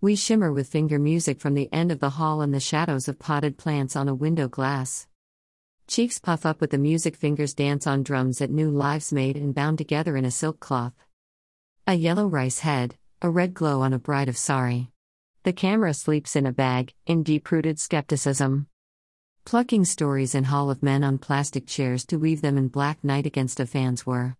We shimmer with finger music from the end of the hall and the shadows of potted plants on a window glass. Cheeks puff up with the music, fingers dance on drums that new lives made and bound together in a silk cloth. A yellow rice head, a red glow on a bride of sari. The camera sleeps in a bag, in deep rooted skepticism. Plucking stories in Hall of Men on plastic chairs to weave them in black night against a fan's whir.